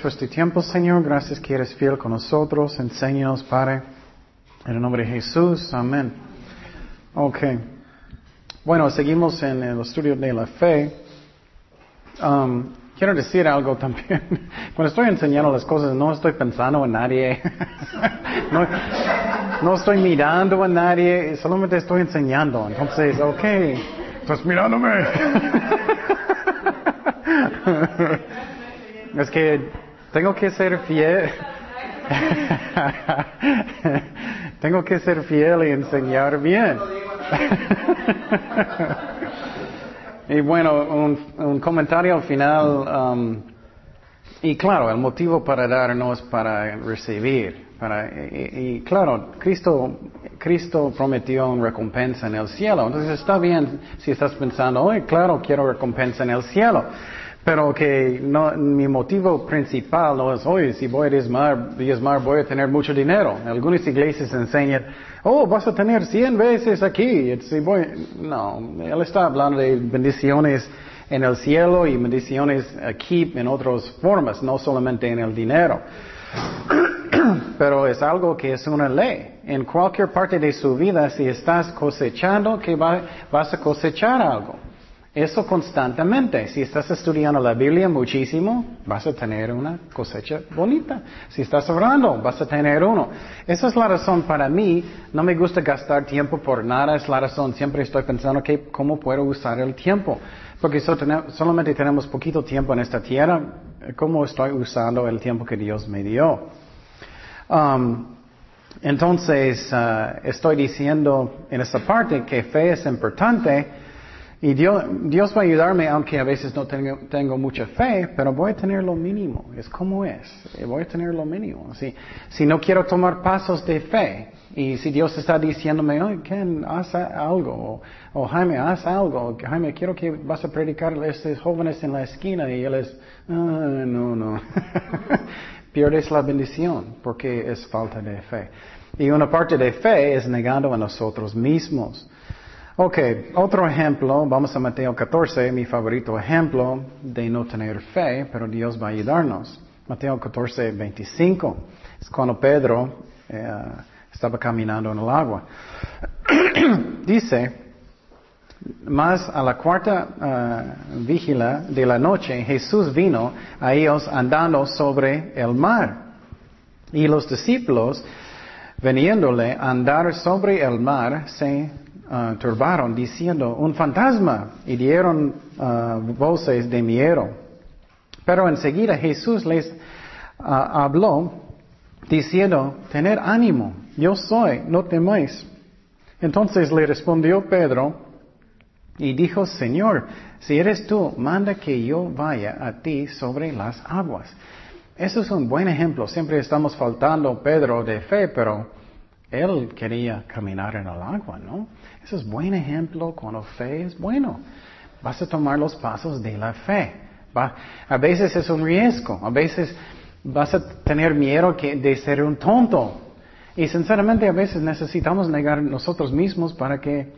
por este tiempo, Señor. Gracias que eres fiel con nosotros. Enséñanos, Padre. En el nombre de Jesús. Amén. Ok. Bueno, seguimos en el estudio de la fe. Um, quiero decir algo también. Cuando estoy enseñando las cosas, no estoy pensando en nadie. no, no estoy mirando a nadie, solamente estoy enseñando. Entonces, ok, estás mirándome. es que tengo que ser fiel. tengo que ser fiel y enseñar bien. y bueno, un, un, comentario al final. Um, y claro, el motivo para dar no es para recibir. Para, y, y, claro, Cristo, Cristo prometió una recompensa en el cielo. Entonces está bien si estás pensando, oye, claro, quiero recompensa en el cielo. Pero que no, mi motivo principal no es, oye, si voy a diezmar, diezmar voy a tener mucho dinero. Algunas iglesias enseñan, oh, vas a tener cien veces aquí. Si voy, no, él está hablando de bendiciones en el cielo y bendiciones aquí en otras formas, no solamente en el dinero. Pero es algo que es una ley. En cualquier parte de su vida, si estás cosechando, que va, vas a cosechar algo. Eso constantemente. Si estás estudiando la Biblia muchísimo, vas a tener una cosecha bonita. Si estás orando, vas a tener uno. Esa es la razón para mí. No me gusta gastar tiempo por nada. Es la razón. Siempre estoy pensando que cómo puedo usar el tiempo. Porque solamente tenemos poquito tiempo en esta tierra. ¿Cómo estoy usando el tiempo que Dios me dio? Um, entonces, uh, estoy diciendo en esta parte que fe es importante. Y Dios, Dios, va a ayudarme, aunque a veces no tengo, tengo, mucha fe, pero voy a tener lo mínimo. Es como es. Voy a tener lo mínimo. Si, si no quiero tomar pasos de fe, y si Dios está diciéndome, oye, Ken, haz algo, o, o, Jaime, haz algo, Jaime, quiero que vas a predicar a estos jóvenes en la esquina, y él es, ah, no, no. Pierdes la bendición, porque es falta de fe. Y una parte de fe es negando a nosotros mismos. Ok, otro ejemplo, vamos a Mateo 14, mi favorito ejemplo de no tener fe, pero Dios va a ayudarnos. Mateo 14, 25, es cuando Pedro eh, estaba caminando en el agua. Dice, más a la cuarta uh, vigila de la noche, Jesús vino a ellos andando sobre el mar. Y los discípulos, veniéndole a andar sobre el mar, se uh, turbaron diciendo, un fantasma, y dieron uh, voces de miedo. Pero enseguida Jesús les uh, habló diciendo, tener ánimo, yo soy, no temáis. Entonces le respondió Pedro y dijo, Señor, si eres tú, manda que yo vaya a ti sobre las aguas. Eso es un buen ejemplo. Siempre estamos faltando Pedro de fe, pero él quería caminar en el agua, ¿no? Eso es buen ejemplo cuando fe es bueno. Vas a tomar los pasos de la fe. A veces es un riesgo, a veces vas a tener miedo de ser un tonto. Y sinceramente a veces necesitamos negar nosotros mismos para que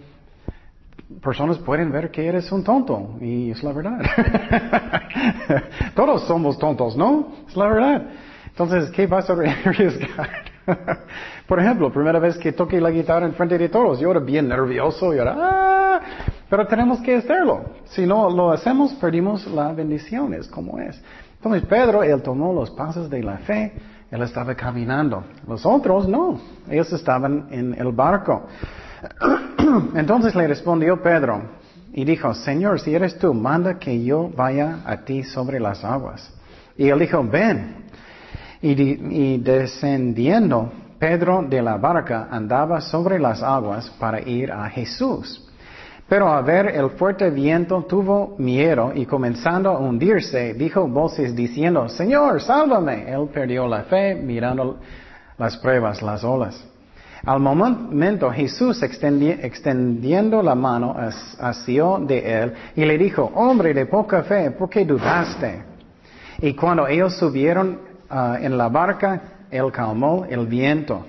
personas pueden ver que eres un tonto. Y es la verdad. Todos somos tontos, ¿no? Es la verdad. Entonces, ¿qué vas a arriesgar? Por ejemplo, primera vez que toqué la guitarra en frente de todos, yo era bien nervioso, y era, ¡ah! pero tenemos que hacerlo. Si no lo hacemos, perdimos la bendición, es como es. Entonces Pedro, él tomó los pasos de la fe, él estaba caminando. Los otros no, ellos estaban en el barco. Entonces le respondió Pedro y dijo, Señor, si eres tú, manda que yo vaya a ti sobre las aguas. Y él dijo, ven. Y, descendiendo, Pedro de la barca andaba sobre las aguas para ir a Jesús. Pero al ver el fuerte viento tuvo miedo y comenzando a hundirse, dijo voces diciendo, Señor, sálvame. Él perdió la fe mirando las pruebas, las olas. Al momento Jesús extendiendo la mano asió de él y le dijo, hombre de poca fe, ¿por qué dudaste? Y cuando ellos subieron Ah, en la barca, él calmó el viento.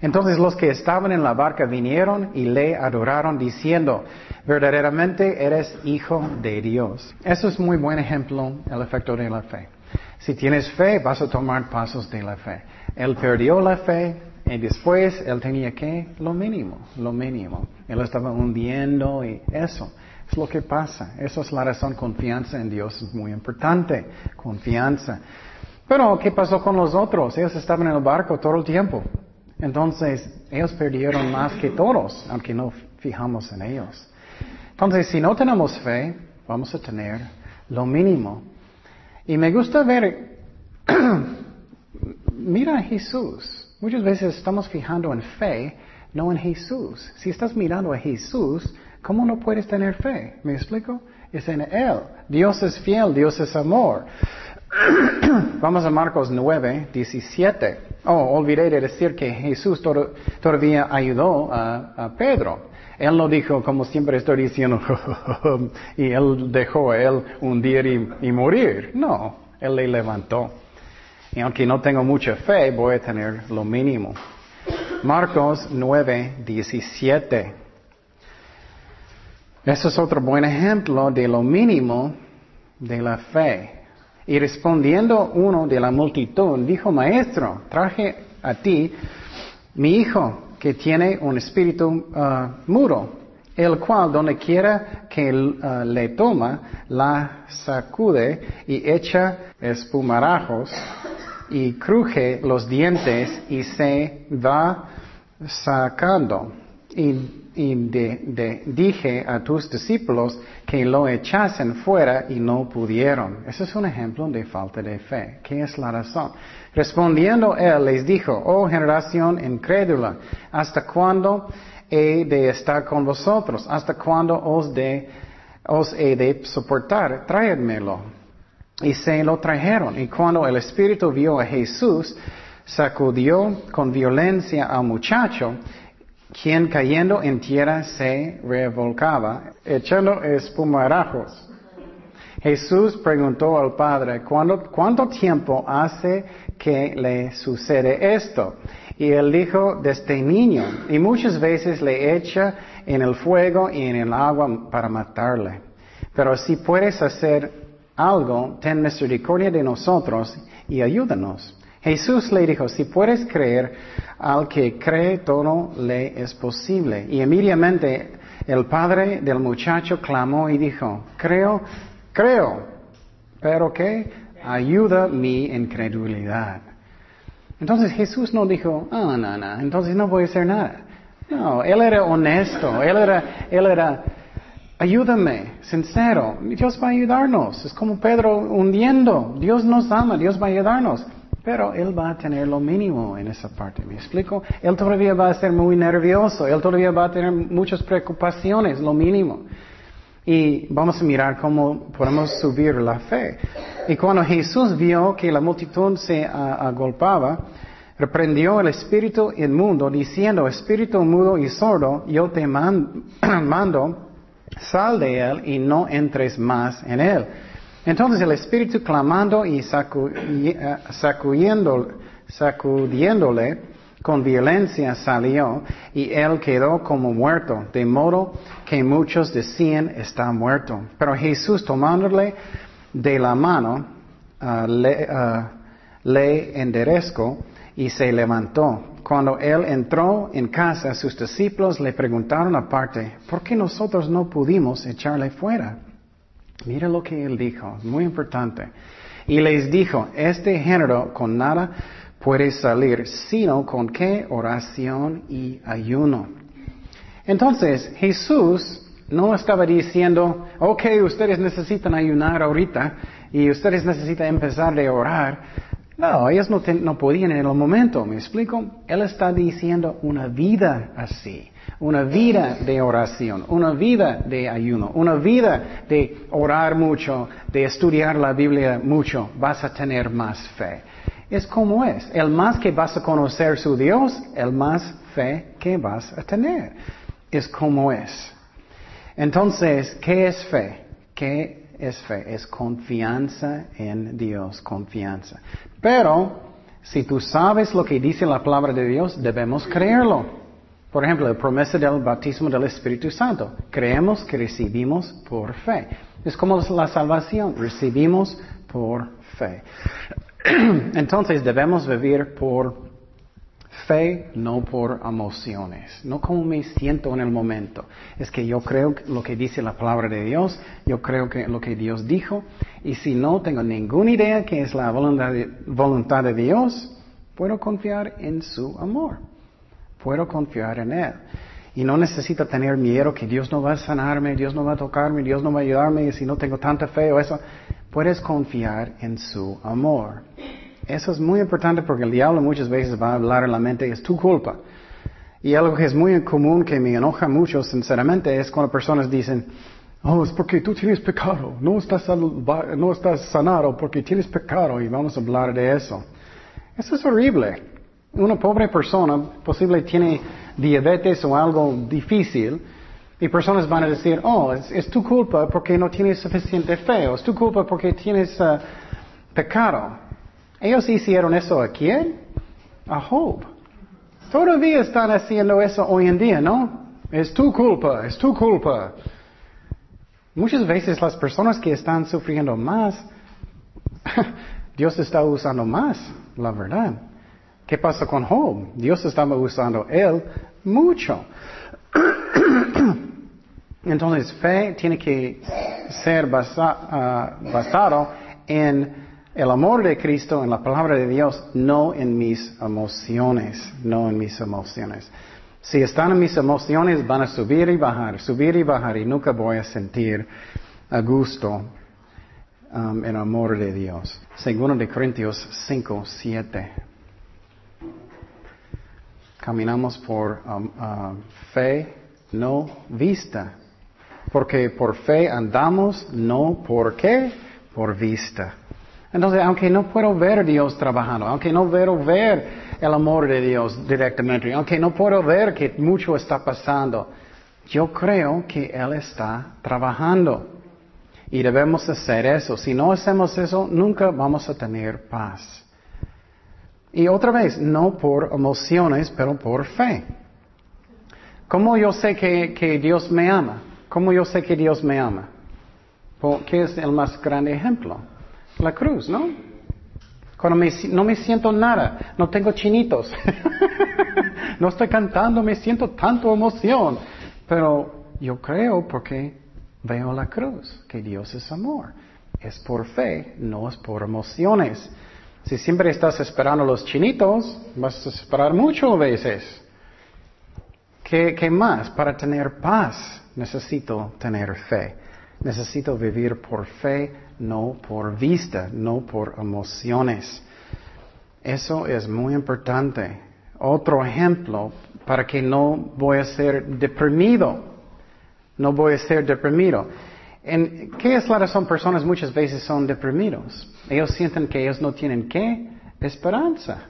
Entonces los que estaban en la barca vinieron y le adoraron diciendo, verdaderamente eres hijo de Dios. Eso es muy buen ejemplo, el efecto de la fe. Si tienes fe, vas a tomar pasos de la fe. Él perdió la fe y después él tenía que lo mínimo, lo mínimo. Él estaba hundiendo y eso es lo que pasa. Esa es la razón. Confianza en Dios es muy importante. Confianza. Pero, ¿qué pasó con los otros? Ellos estaban en el barco todo el tiempo. Entonces, ellos perdieron más que todos, aunque no fijamos en ellos. Entonces, si no tenemos fe, vamos a tener lo mínimo. Y me gusta ver, mira a Jesús. Muchas veces estamos fijando en fe, no en Jesús. Si estás mirando a Jesús, ¿cómo no puedes tener fe? ¿Me explico? Es en Él. Dios es fiel, Dios es amor. Vamos a Marcos 9, 17. Oh, olvidé de decir que Jesús todavía ayudó a, Pedro. Él no dijo, como siempre estoy diciendo, y él dejó a él hundir y, y morir. No, él le levantó. Y aunque no tengo mucha fe, voy a tener lo mínimo. Marcos 9, 17. Eso es otro buen ejemplo de lo mínimo de la fe. Y respondiendo uno de la multitud, dijo, Maestro, traje a ti mi hijo que tiene un espíritu uh, muro, el cual donde quiera que uh, le toma, la sacude y echa espumarajos y cruje los dientes y se va sacando. Y dije a tus discípulos que lo echasen fuera y no pudieron. Ese es un ejemplo de falta de fe. ¿Qué es la razón? Respondiendo él les dijo, oh generación incrédula, ¿hasta cuándo he de estar con vosotros? ¿Hasta cuándo os, he de soportar? Tráedmelo. Y se lo trajeron. Y cuando el Espíritu vio a Jesús, sacudió con violencia al muchacho quien cayendo en tierra se revolcaba, echando espumarajos. Jesús preguntó al Padre, ¿cuánto tiempo hace que le sucede esto? Y él dijo, desde niño, y muchas veces le echa en el fuego y en el agua para matarle. Pero si puedes hacer algo, ten misericordia de nosotros y ayúdanos. Jesús le dijo, si puedes creer, al que cree todo le es posible. Y inmediatamente el padre del muchacho clamó y dijo, creo, creo, pero que ayuda mi incredulidad. Entonces Jesús no dijo, ah, no, no, entonces no voy a hacer nada. No, él era honesto, él era, él era, ayúdame, sincero, Dios va a ayudarnos. Es como Pedro hundiendo, Dios nos ama, Dios va a ayudarnos. Pero él va a tener lo mínimo en esa parte, ¿me explico? Él todavía va a ser muy nervioso, él todavía va a tener muchas preocupaciones, lo mínimo. Y vamos a mirar cómo podemos subir la fe. Y cuando Jesús vio que la multitud se agolpaba, reprendió el espíritu inmundo, diciendo, espíritu mudo y sordo, yo te mando, sal de él y no entres más en él. Entonces el espíritu clamando y eh, sacudiéndole con violencia salió y él quedó como muerto, de modo que muchos decían está muerto. Pero Jesús tomándole de la mano ah, le, uh, le enderezcó y se levantó. Cuando él entró en casa, sus discípulos le preguntaron aparte, ¿por qué nosotros no pudimos echarle fuera? Mira lo que él dijo, muy importante. Y les dijo, este género con nada puede salir, sino con qué oración y ayuno. Entonces, Jesús no estaba diciendo, ok, ustedes necesitan ayunar ahorita y ustedes necesitan empezar a orar. No, ellos no, no podían en el momento, ¿me explico? Él está diciendo una vida así una vida de oración, una vida de ayuno, una vida de orar mucho, de estudiar la Biblia mucho, vas a tener más fe. Es como es. El más que vas a conocer su Dios, el más fe que vas a tener. Es como es. Entonces, ¿qué es fe? ¿Qué es fe? Es confianza en Dios, confianza. Pero, si tú sabes lo que dice la palabra de Dios, debemos creerlo. Por ejemplo, la promesa del bautismo del Espíritu Santo. Creemos que recibimos por fe. Es como la salvación, recibimos por fe. Entonces debemos vivir por fe, no por emociones, no como me siento en el momento. Es que yo creo lo que dice la palabra de Dios, yo creo que lo que Dios dijo, y si no tengo ninguna idea que es la voluntad de, Dios, puedo confiar en su amor, puedo confiar en Él. Y no necesito tener miedo que Dios no va a sanarme, Dios no va a tocarme, Dios no va a ayudarme, y si no tengo tanta fe o eso, puedes confiar en su amor. Eso es muy importante porque el diablo muchas veces va a hablar en la mente, es tu culpa. Y algo que es muy común que me enoja mucho, sinceramente, es cuando personas dicen, oh, es porque tú tienes pecado, no estás, sanado porque tienes pecado y vamos a hablar de eso. Eso es horrible. Una pobre persona posible tiene diabetes o algo difícil y personas van a decir, oh, es, tu culpa porque no tienes suficiente fe, o es tu culpa porque tienes uh, pecado. Ellos hicieron eso a quién? A Job. Todavía están haciendo eso hoy en día, ¿no? Es tu culpa, es tu culpa. Muchas veces las personas que están sufriendo más, Dios está usando más, la verdad. ¿Qué pasa con Job? Dios estaba usando él mucho. Entonces, fe tiene que ser ah, basado en el amor de Cristo en la palabra de Dios, no en mis emociones, no en mis emociones. Si están en mis emociones, van a subir y bajar, subir y bajar, y nunca voy a sentir a gusto um, el amor de Dios. Segundo de Corintios 5, 7. Caminamos por um, uh, fe, no vista. Porque por fe andamos, no por qué, por vista. Entonces, aunque no puedo ver a Dios trabajando, aunque no puedo ver el amor de Dios directamente, aunque no puedo ver que mucho está pasando, yo creo que Él está trabajando. Y debemos hacer eso. Si no hacemos eso, nunca vamos a tener paz. Y otra vez, no por emociones, pero por fe. ¿Cómo yo sé que, Dios me ama? ¿Cómo yo sé que Dios me ama? ¿Qué es el más grande ejemplo? La cruz, ¿no? Cuando no me siento nada, no tengo chinitos, no estoy cantando, me siento tanto emoción, pero yo creo porque veo la cruz, que Dios es amor. Es por fe, no es por emociones. Si siempre estás esperando los chinitos, vas a esperar mucho veces. ¿Qué, ¿Qué más? Para tener paz necesito tener fe. Necesito vivir por fe, no por vista, no por emociones. Eso es muy importante. Otro ejemplo para que no voy a ser deprimido. No voy a ser deprimido. ¿En ¿Qué es la razón? Personas muchas veces son deprimidos. Ellos sienten que ellos no tienen qué? Esperanza.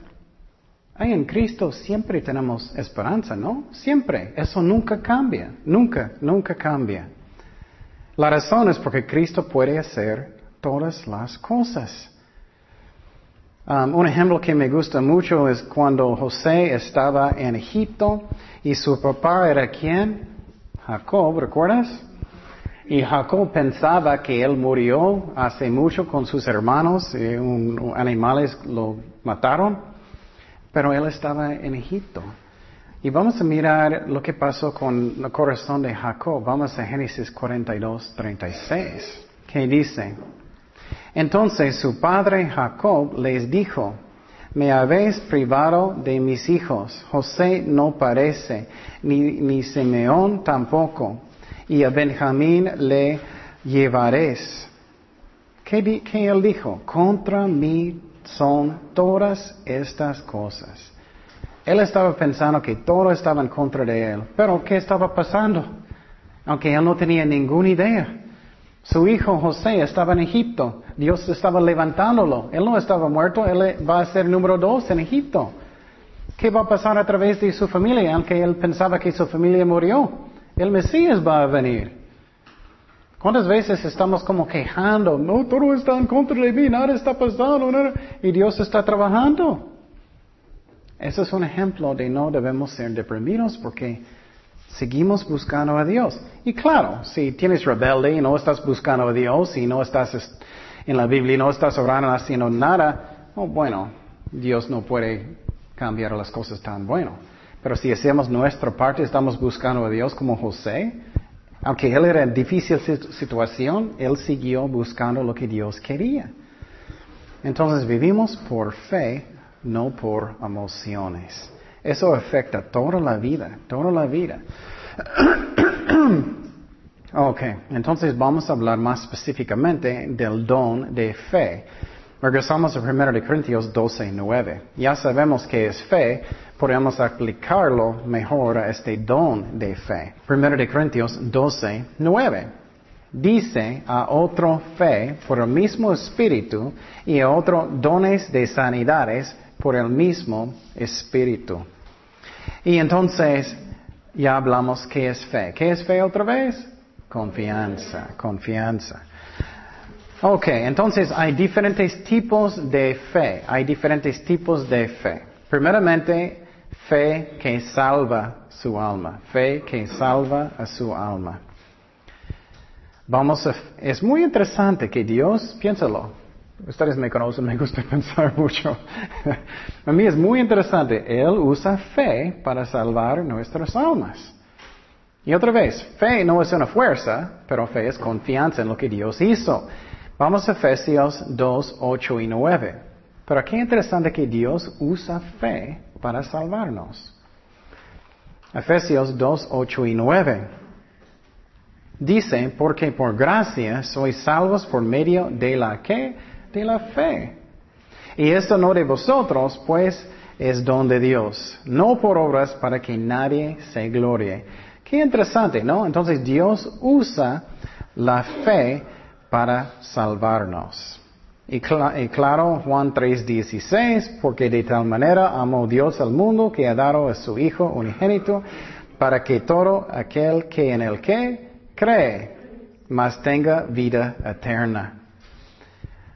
Ahí en Cristo siempre tenemos esperanza, ¿no? Siempre. Eso nunca cambia. Nunca, nunca cambia. La razón es porque Cristo puede hacer todas las cosas. Um, un ejemplo que me gusta mucho es cuando José estaba en Egipto y su papá era quién? Jacob, ¿recuerdas? Y Jacob pensaba que él murió hace mucho con sus hermanos y animales lo mataron, pero él estaba en Egipto. Y vamos a mirar lo que pasó con el corazón de Jacob. Vamos a Génesis 42, 36. ¿Qué dice? Entonces su padre Jacob les dijo, me habéis privado de mis hijos. José no parece, ni, ni Simeón tampoco. Y a Benjamín le llevaréis. ¿Qué, ¿Qué él dijo? Contra mí son todas estas cosas. Él estaba pensando que todo estaba en contra de él. Pero ¿qué estaba pasando? Aunque él no tenía ninguna idea. Su hijo José estaba en Egipto. Dios estaba levantándolo. Él no estaba muerto. Él va a ser número dos en Egipto. ¿Qué va a pasar a través de su familia? Aunque él pensaba que su familia murió. El Mesías va a venir. ¿Cuántas veces estamos como quejando? No, todo está en contra de mí, nada está pasando. Y Dios está trabajando. Eso es un ejemplo de no debemos ser deprimidos porque seguimos buscando a Dios. Y claro, si tienes rebelde y no estás buscando a Dios y no estás en la Biblia y no estás orando haciendo nada, oh, bueno, Dios no puede cambiar las cosas tan bueno. Pero si hacemos nuestra parte, estamos buscando a Dios como José, aunque él era en difícil situación, él siguió buscando lo que Dios quería. Entonces vivimos por fe, no por emociones. Eso afecta toda la vida, toda la vida. ok, entonces vamos a hablar más específicamente del don de fe. Regresamos a 1 de Corintios 12, 9. Ya sabemos que es fe, podemos aplicarlo mejor a este don de fe. 1 de Corintios 12, 9. Dice a otro fe por el mismo espíritu y a otro dones de sanidades por el mismo espíritu. Y entonces ya hablamos qué es fe. ¿Qué es fe otra vez? Confianza, confianza. Ok, entonces hay diferentes tipos de fe. Hay diferentes tipos de fe. Primeramente, fe que salva su alma. Fe que salva a su alma. Vamos a, es muy interesante que Dios, piénsalo, ustedes me conocen, me gusta pensar mucho. a mí es muy interesante, Él usa fe para salvar nuestras almas. Y otra vez, fe no es una fuerza, pero fe es confianza en lo que Dios hizo. Vamos a Efesios 2, 8 y 9. Pero qué interesante que Dios usa fe para salvarnos. Efesios 2, 8 y 9. Dice, porque por gracia sois salvos por medio de la que? De la fe. Y esto no de vosotros, pues es don de Dios, no por obras para que nadie se glorie. Qué interesante, ¿no? Entonces Dios usa la fe para salvarnos. Y, claro, Juan 3:16, porque de tal manera amó Dios al mundo que ha dado a su Hijo unigénito, para que todo aquel que en el que cree, más tenga vida eterna.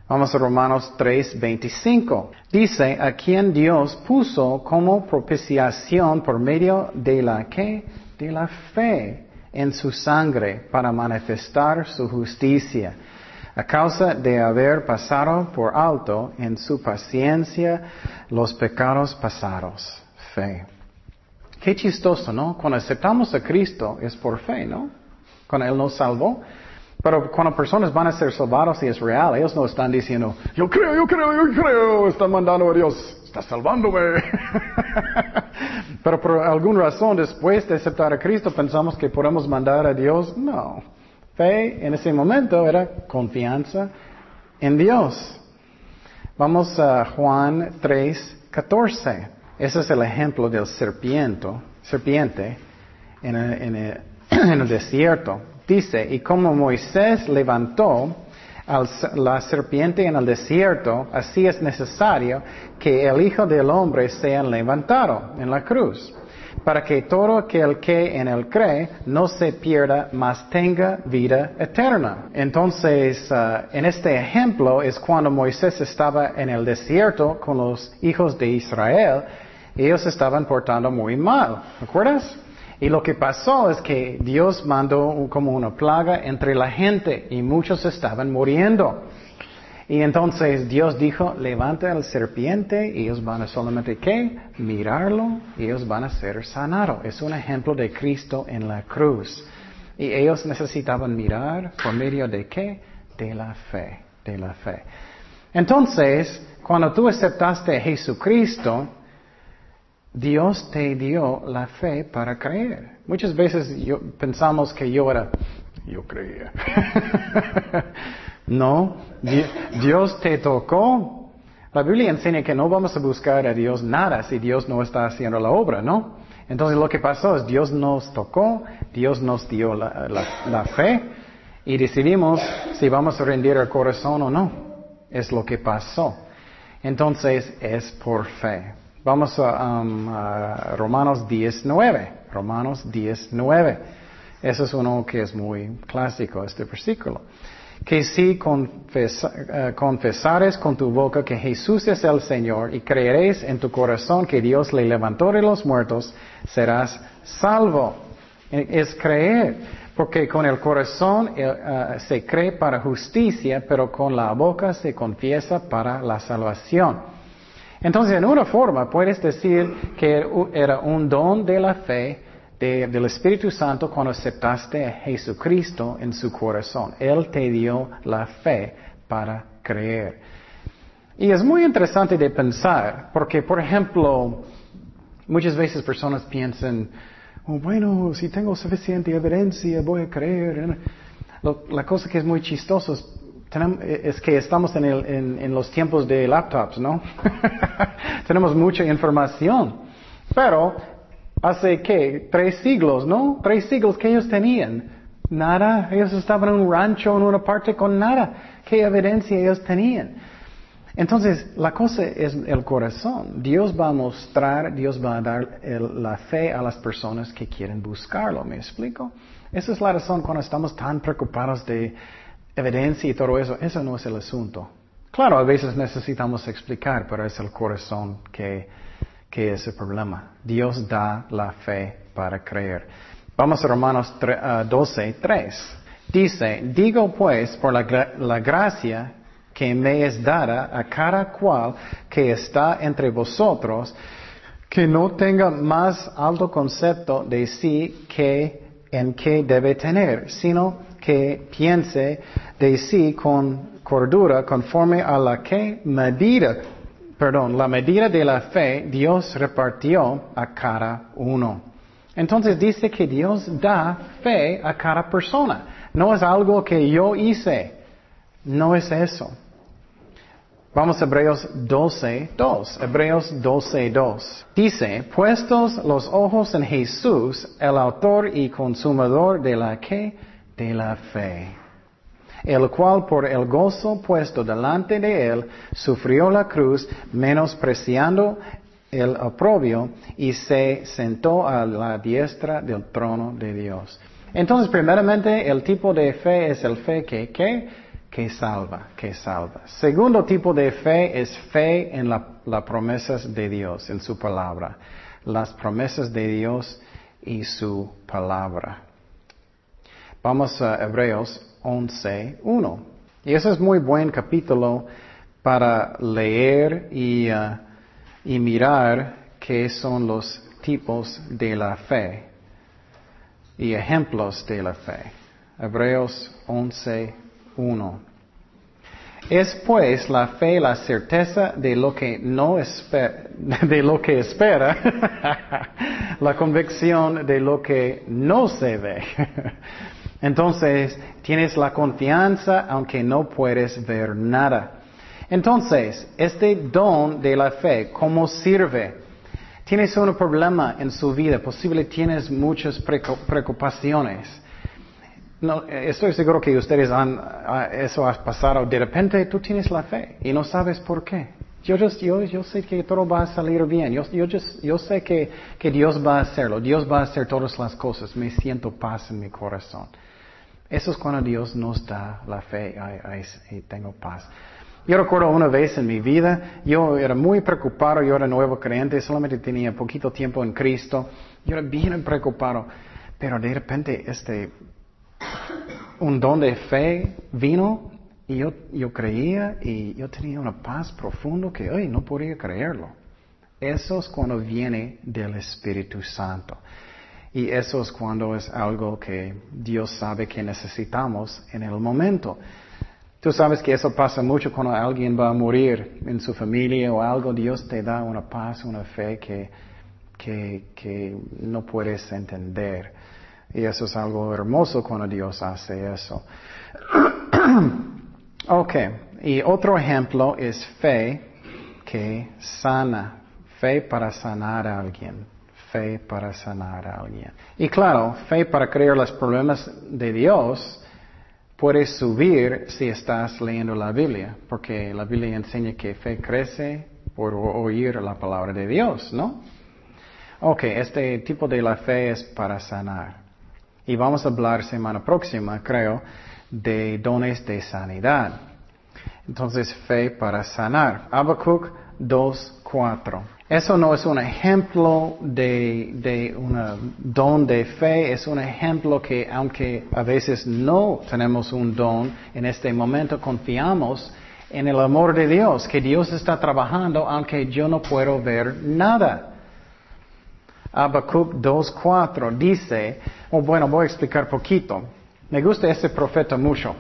Vamos a Romanos 3:25. Dice, a quien Dios puso como propiciación por medio de la que? De la fe en su sangre para manifestar su justicia, a causa de haber pasado por alto en su paciencia los pecados pasados. Fe. Qué chistoso, ¿no? Cuando aceptamos a Cristo es por fe, ¿no? Cuando Él nos salvó. Pero cuando personas van a ser salvados y es real, ellos no están diciendo, yo creo, yo creo, yo creo, están mandando a Dios, está salvándome. Pero por alguna razón, después de aceptar a Cristo, pensamos que podemos mandar a Dios. No. Fe en ese momento era confianza en Dios. Vamos a Juan 3, 14. Ese es el ejemplo del serpiente, serpiente en el desierto. Dice, y como Moisés levantó la serpiente en el desierto, así es necesario que el Hijo del Hombre sea levantado en la cruz, para que todo aquel que en él cree no se pierda, mas tenga vida eterna. Entonces, uh, en este ejemplo es cuando Moisés estaba en el desierto con los hijos de Israel, ellos estaban portando muy mal, ¿recuerdas? Y lo que pasó es que Dios mandó como una plaga entre la gente y muchos estaban muriendo. Y entonces Dios dijo, levanta al serpiente y ellos van a solamente qué? Mirarlo y ellos van a ser sanados. Es un ejemplo de Cristo en la cruz. Y ellos necesitaban mirar por medio de qué? De la fe, de la fe. Entonces, cuando tú aceptaste a Jesucristo, Dios te dio la fe para creer. Muchas veces yo, pensamos que yo era, yo creía. no, Dios te tocó. La Biblia enseña que no vamos a buscar a Dios nada si Dios no está haciendo la obra, ¿no? Entonces lo que pasó es Dios nos tocó, Dios nos dio la, la fe y decidimos si vamos a rendir el corazón o no. Es lo que pasó. Entonces es por fe. Vamos a, um, Romanos 10, 9. Romanos 10, 9. Eso es uno que es muy clásico, este versículo. Que si eh, confesares con tu boca que Jesús es el Señor y creeréis en tu corazón que Dios le levantó de los muertos, serás salvo. Es creer, porque con el corazón eh, eh, se cree para justicia, pero con la boca se confiesa para la salvación. Entonces, en una forma, puedes decir que era un don de la fe del Espíritu Santo cuando aceptaste a Jesucristo en su corazón. Él te dio la fe para creer. Y es muy interesante de pensar, porque, por ejemplo, muchas veces personas piensan, oh, bueno, si tengo suficiente evidencia, voy a creer. la cosa que es muy chistosa es que estamos en, los tiempos de laptops, ¿no? Tenemos mucha información. Pero hace qué, tres siglos, ¿no? Tres siglos que ellos tenían. Nada, ellos estaban en un rancho, en una parte con nada. ¿Qué evidencia ellos tenían? Entonces, la cosa es el corazón. Dios va a mostrar, Dios va a dar la fe a las personas que quieren buscarlo. ¿Me explico? Esa es la razón cuando estamos tan preocupados de evidencia y todo eso. Eso no es el asunto. Claro, a veces necesitamos explicar, pero es el corazón que que es el problema. Dios da la fe para creer. Vamos a Romanos 12, 3. Ah, Dice, digo pues por la, la gracia que me es dada a cada cual que está entre vosotros, que no tenga más alto concepto de sí que en que debe tener, sino que piense de sí con cordura conforme a la que medida perdón, la medida de la fe Dios repartió a cada uno. Entonces dice que Dios da fe a cada persona. No es algo que yo hice. No es eso. Vamos a Hebreos 12, 2. Hebreos 12, 2. Dice, puestos los ojos en Jesús, el autor y consumador de la que? De la fe el cual por el gozo puesto delante de él sufrió la cruz, menospreciando el oprobio, y se sentó a la diestra del trono de Dios. Entonces, primeramente, el tipo de fe es el fe que, que salva, que salva. Segundo tipo de fe es fe en las promesas de Dios, en su palabra. Las promesas de Dios y su palabra. Vamos a Hebreos 11.1. Y ese es muy buen capítulo para leer y, uh, y mirar qué son los tipos de la fe y ejemplos de la fe. Hebreos 11.1. Es pues la fe la certeza de lo que no espera, de lo que espera, la convicción de lo que no se ve. Entonces, tienes la confianza aunque no puedes ver nada. Entonces, este don de la fe, ¿cómo sirve? Tienes un problema en su vida, posible tienes muchas preocupaciones. No, estoy seguro que ustedes han, ah, eso ha pasado. De repente tú tienes la fe y no sabes por qué. Yo, yo, sé que todo va a salir bien. Yo, yo sé que, que Dios va a hacerlo. Dios va a hacer todas las cosas. Me siento paz en mi corazón. Eso es cuando Dios nos da la fe y tengo paz. Yo recuerdo una vez en mi vida, yo era muy preocupado, yo era nuevo creyente, solamente tenía poquito tiempo en Cristo, yo era bien preocupado, pero de repente este, un don de fe vino y yo, yo creía y yo tenía una paz profunda que hoy no podía creerlo. Eso es cuando viene del Espíritu Santo. Y eso es cuando es algo que Dios sabe que necesitamos en el momento. Tú sabes que eso pasa mucho cuando alguien va a morir en su familia o algo. Dios te da una paz, una fe que, que, que no puedes entender. Y eso es algo hermoso cuando Dios hace eso. ok, y otro ejemplo es fe que sana, fe para sanar a alguien fe para sanar a alguien. Y claro, fe para creer los problemas de Dios puede subir si estás leyendo la Biblia, porque la Biblia enseña que fe crece por oír la palabra de Dios, ¿no? Ok, este tipo de la fe es para sanar. Y vamos a hablar semana próxima, creo, de dones de sanidad. Entonces, fe para sanar. Habacuc 2.4. Eso no es un ejemplo de, de un don de fe, es un ejemplo que aunque a veces no tenemos un don, en este momento confiamos en el amor de Dios, que Dios está trabajando aunque yo no puedo ver nada. Habacuc 2.4 dice, oh, bueno, voy a explicar poquito. Me gusta ese profeta mucho,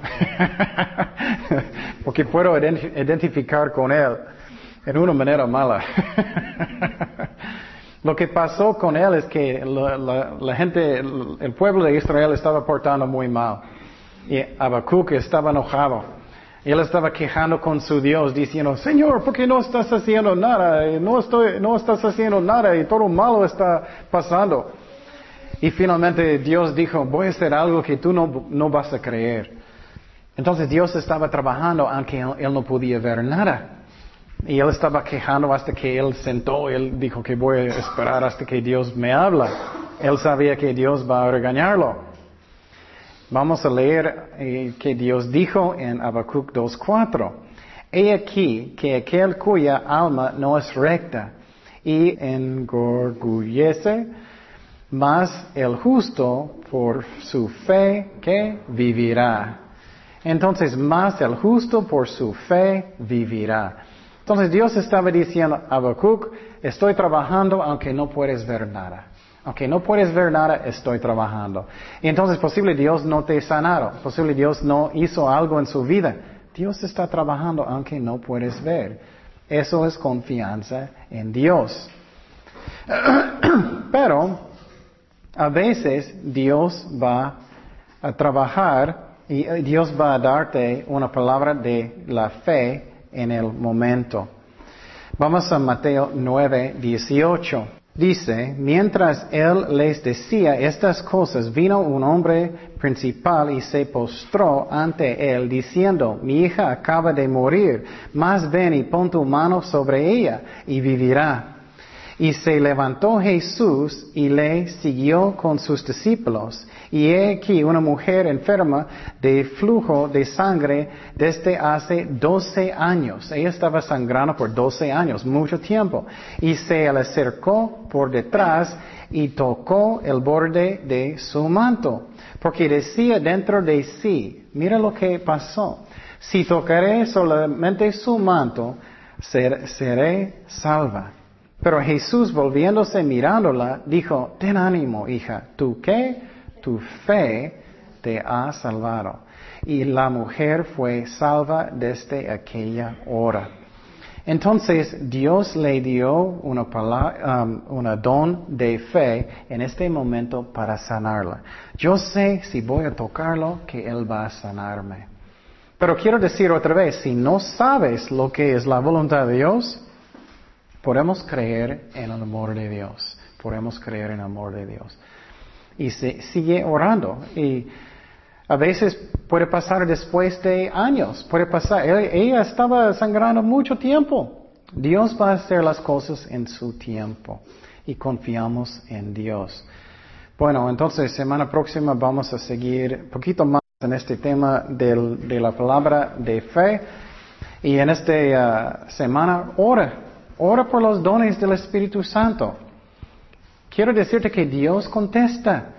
porque puedo identificar con él en una manera mala. Lo que pasó con él es que la, gente, el, pueblo de Israel estaba portando muy mal. Y Habacuc estaba enojado. Él estaba quejando con su Dios diciendo, Señor, ¿por qué no estás haciendo nada? No, estoy, no estás haciendo nada y todo malo está pasando. Y finalmente Dios dijo, voy a hacer algo que tú no, no vas a creer. Entonces Dios estaba trabajando aunque él, no podía ver nada. Y él estaba quejando hasta que él sentó, él dijo que voy a esperar hasta que Dios me habla. Él sabía que Dios va a regañarlo. Vamos a leer eh, que Dios dijo en Habacuc 2.4. He aquí que aquel cuya alma no es recta y engorgullece mas el justo por su fe que vivirá. Entonces, más el justo por su fe vivirá. Entonces Dios estaba diciendo a Habacuc, estoy trabajando aunque no puedes ver nada. Aunque no puedes ver nada, estoy trabajando. Y entonces posible Dios no te sanaron, posible Dios no hizo algo en su vida. Dios está trabajando aunque no puedes ver. Eso es confianza en Dios. Pero a veces Dios va a trabajar y Dios va a darte una palabra de la fe en el momento. Vamos a Mateo 9, 18. Dice, mientras él les decía estas cosas, vino un hombre principal y se postró ante él, diciendo, mi hija acaba de morir, más ven y pon tu mano sobre ella y vivirá. Y se levantó Jesús y le siguió con sus discípulos. Y he aquí una mujer enferma de flujo de sangre desde hace doce años. Ella estaba sangrando por doce años, mucho tiempo. Y se le acercó por detrás y tocó el borde de su manto. Porque decía dentro de sí, mira lo que pasó. Si tocaré solamente su manto, seré salva. Pero Jesús volviéndose mirándola, dijo, ten ánimo, hija, ¿tú qué? Tu fe te ha salvado. Y la mujer fue salva desde aquella hora. Entonces Dios le dio una, um, una don de fe en este momento para sanarla. Yo sé si voy a tocarlo que Él va a sanarme. Pero quiero decir otra vez, si no sabes lo que es la voluntad de Dios, Podemos creer en el amor de Dios. Podemos creer en el amor de Dios. Y se sigue orando. Y a veces puede pasar después de años. Puede pasar. Ella estaba sangrando mucho tiempo. Dios va a hacer las cosas en su tiempo. Y confiamos en Dios. Bueno, entonces semana próxima vamos a seguir un poquito más en este tema de la palabra de fe. Y en esta uh, semana, ora Ora por los dones del Espíritu Santo. Quiero decirte que Dios contesta.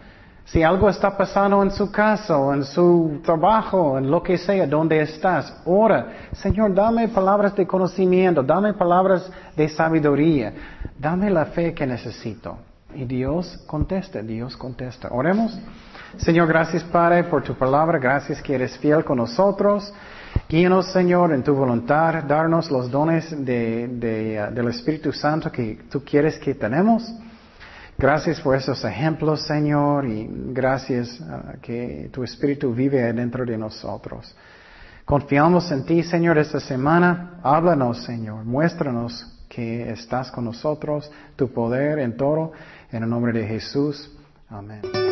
Si algo está pasando en su casa en su trabajo, en lo que sea, donde estás, ora. Señor, dame palabras de conocimiento, dame palabras de sabiduría, dame la fe que necesito. Y Dios contesta, Dios contesta. Oremos. Señor, gracias Padre por tu palabra, gracias que eres fiel con nosotros. Guíanos, Señor, en tu voluntad, darnos los dones de, del Espíritu Santo que tú quieres que tenemos. Gracias por esos ejemplos, Señor, y gracias uh, que tu Espíritu vive dentro de nosotros. Confiamos en ti, Señor, esta semana. Háblanos, Señor. Muéstranos que estás con nosotros, tu poder en todo. En el nombre de Jesús. Amén.